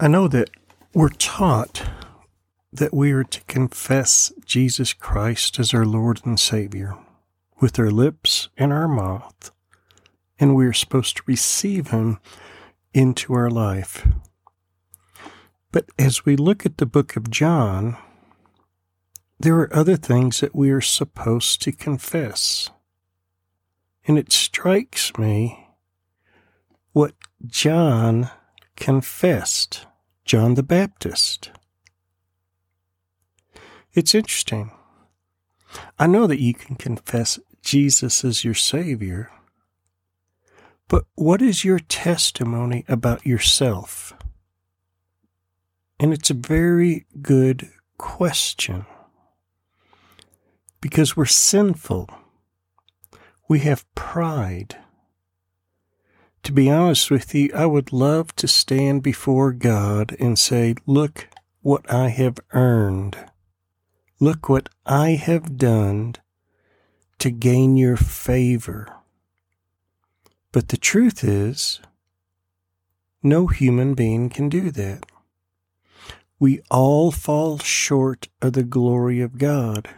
I know that we're taught that we are to confess Jesus Christ as our Lord and Savior with our lips and our mouth, and we are supposed to receive Him into our life. But as we look at the book of John, there are other things that we are supposed to confess. And it strikes me what John confessed, John the Baptist. It's interesting. I know that you can confess Jesus as your Savior, but what is your testimony about yourself? And it's a very good question because we're sinful. We have pride. To be honest with you, I would love to stand before God and say, Look what I have earned. Look what I have done to gain your favor. But the truth is, no human being can do that. We all fall short of the glory of God.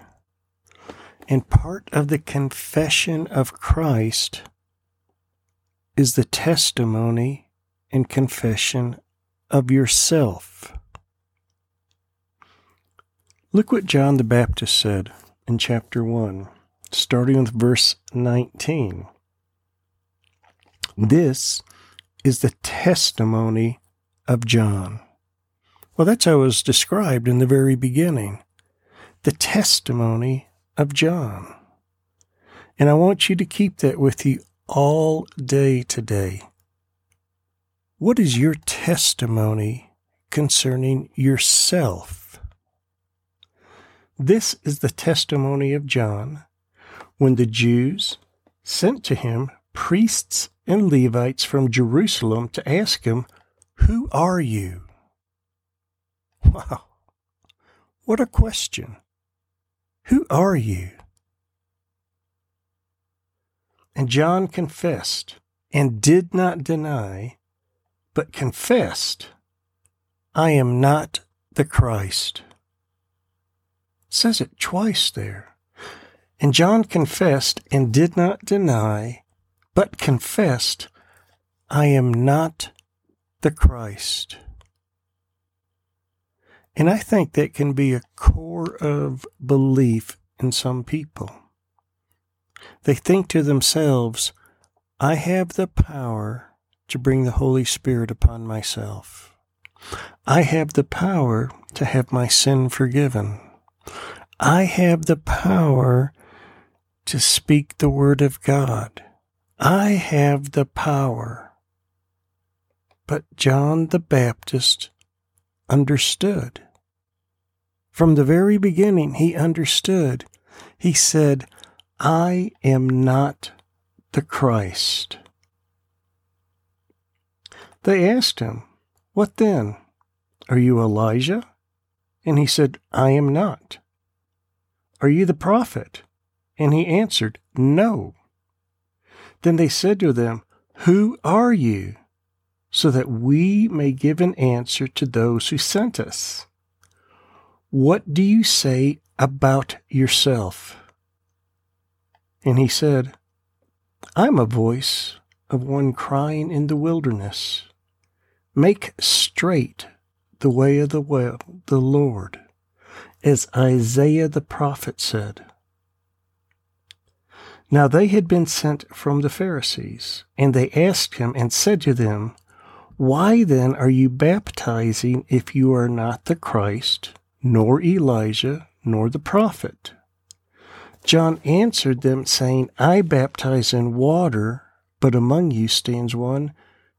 And part of the confession of Christ is the testimony and confession of yourself. Look what John the Baptist said in chapter 1, starting with verse 19. This is the testimony of John. Well, that's how it was described in the very beginning. The testimony of John. And I want you to keep that with you all day today. What is your testimony concerning yourself? This is the testimony of John when the Jews sent to him priests and Levites from Jerusalem to ask him, Who are you? Wow. What a question. Who are you? And John confessed and did not deny, but confessed, I am not the Christ. It says it twice there. And John confessed and did not deny, but confessed, I am not the Christ. And I think that can be a core of belief in some people. They think to themselves, I have the power to bring the Holy Spirit upon myself. I have the power to have my sin forgiven. I have the power to speak the word of God. I have the power. But John the Baptist understood. From the very beginning, he understood. He said, I am not the Christ. They asked him, What then? Are you Elijah? And he said, I am not. Are you the prophet? And he answered, No. Then they said to them, Who are you? So that we may give an answer to those who sent us. What do you say about yourself? And he said, I'm a voice of one crying in the wilderness, Make straight the way of the well, the Lord, as Isaiah the prophet said. Now they had been sent from the Pharisees, and they asked him and said to them, Why then are you baptizing if you are not the Christ? nor Elijah, nor the prophet. John answered them, saying, I baptize in water, but among you stands one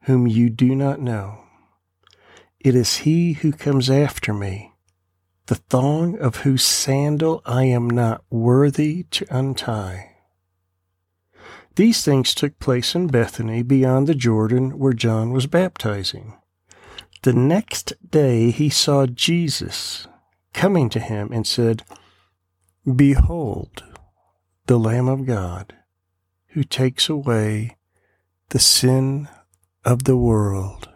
whom you do not know. It is he who comes after me, the thong of whose sandal I am not worthy to untie. These things took place in Bethany beyond the Jordan where John was baptizing. The next day he saw Jesus coming to him and said, Behold, the Lamb of God, who takes away the sin of the world.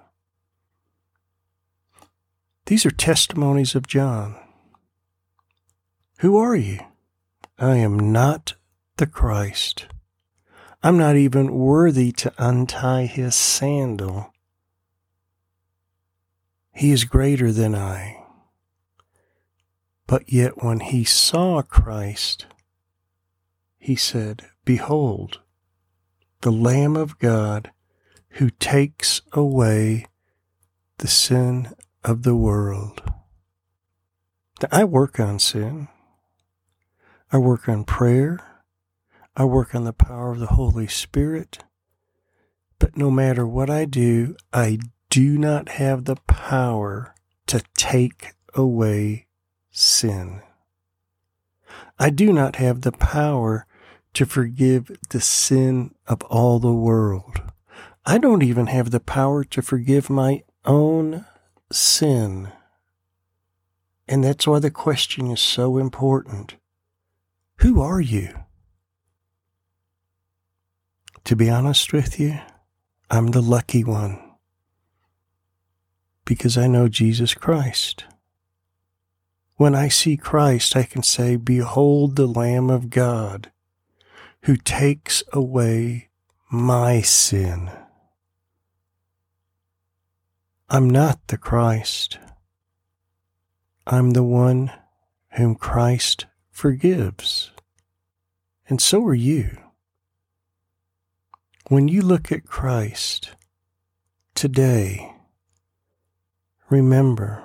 These are testimonies of John. Who are you? I am not the Christ. I'm not even worthy to untie his sandal. He is greater than I. But yet, when he saw Christ, he said, Behold, the Lamb of God who takes away the sin of the world. I work on sin. I work on prayer. I work on the power of the Holy Spirit. But no matter what I do, I do not have the power to take away sin. I do not have the power to forgive the sin of all the world. I don't even have the power to forgive my own sin. And that's why the question is so important. Who are you? To be honest with you, I'm the lucky one because I know Jesus Christ. When I see Christ, I can say, Behold the Lamb of God who takes away my sin. I'm not the Christ. I'm the one whom Christ forgives. And so are you. When you look at Christ today, remember,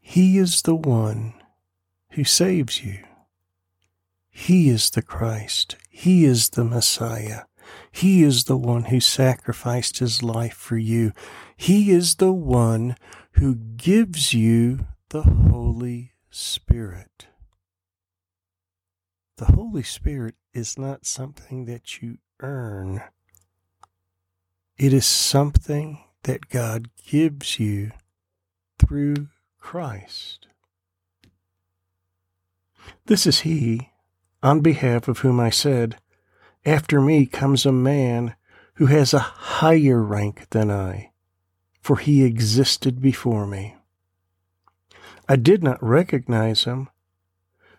He is the one who saves you. He is the Christ. He is the Messiah. He is the one who sacrificed his life for you. He is the one who gives you the Holy Spirit. The Holy Spirit is not something that you earn. It is something that God gives you through Christ. This is He, on behalf of whom I said, After me comes a man who has a higher rank than I, for he existed before me. I did not recognize him,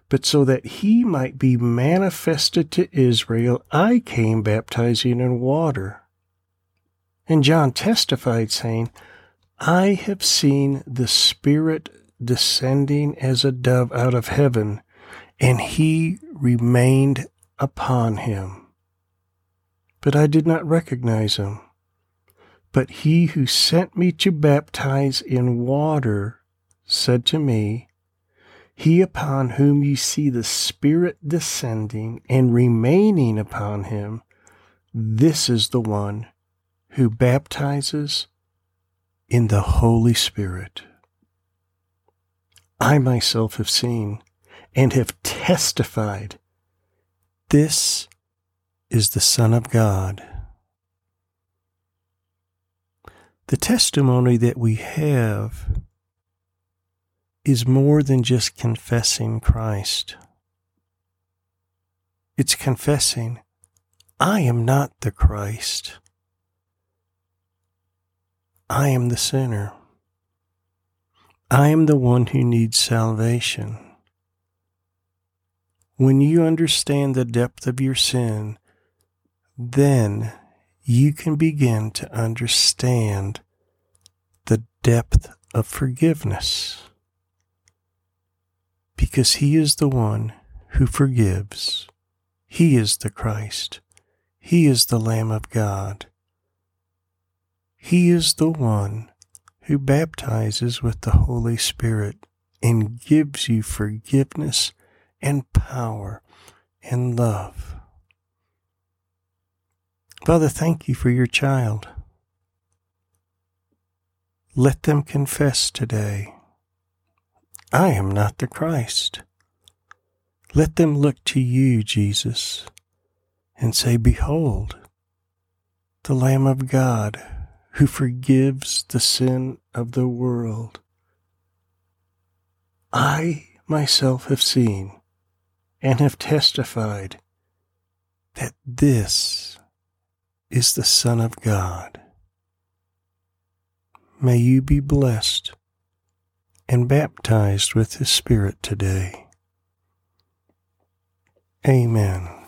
but so that he might be manifested to Israel, I came baptizing in water. And John testified, saying, I have seen the Spirit descending as a dove out of heaven, and he remained upon him. But I did not recognize him. But he who sent me to baptize in water said to me, He upon whom you see the Spirit descending and remaining upon him, this is the one who baptizes in the Holy Spirit. I myself have seen and have testified this is the Son of God. The testimony that we have is more than just confessing Christ. It's confessing, I am not the Christ. I am the sinner. I am the one who needs salvation. When you understand the depth of your sin, then you can begin to understand the depth of forgiveness. Because He is the one who forgives. He is the Christ. He is the Lamb of God. He is the one who baptizes with the Holy Spirit and gives you forgiveness and power and love. Father, thank you for your child. Let them confess today, I am not the Christ. Let them look to you, Jesus, and say, Behold, the Lamb of God who forgives the sin of the world. I myself have seen and have testified that this is the Son of God. May you be blessed and baptized with His Spirit today. Amen.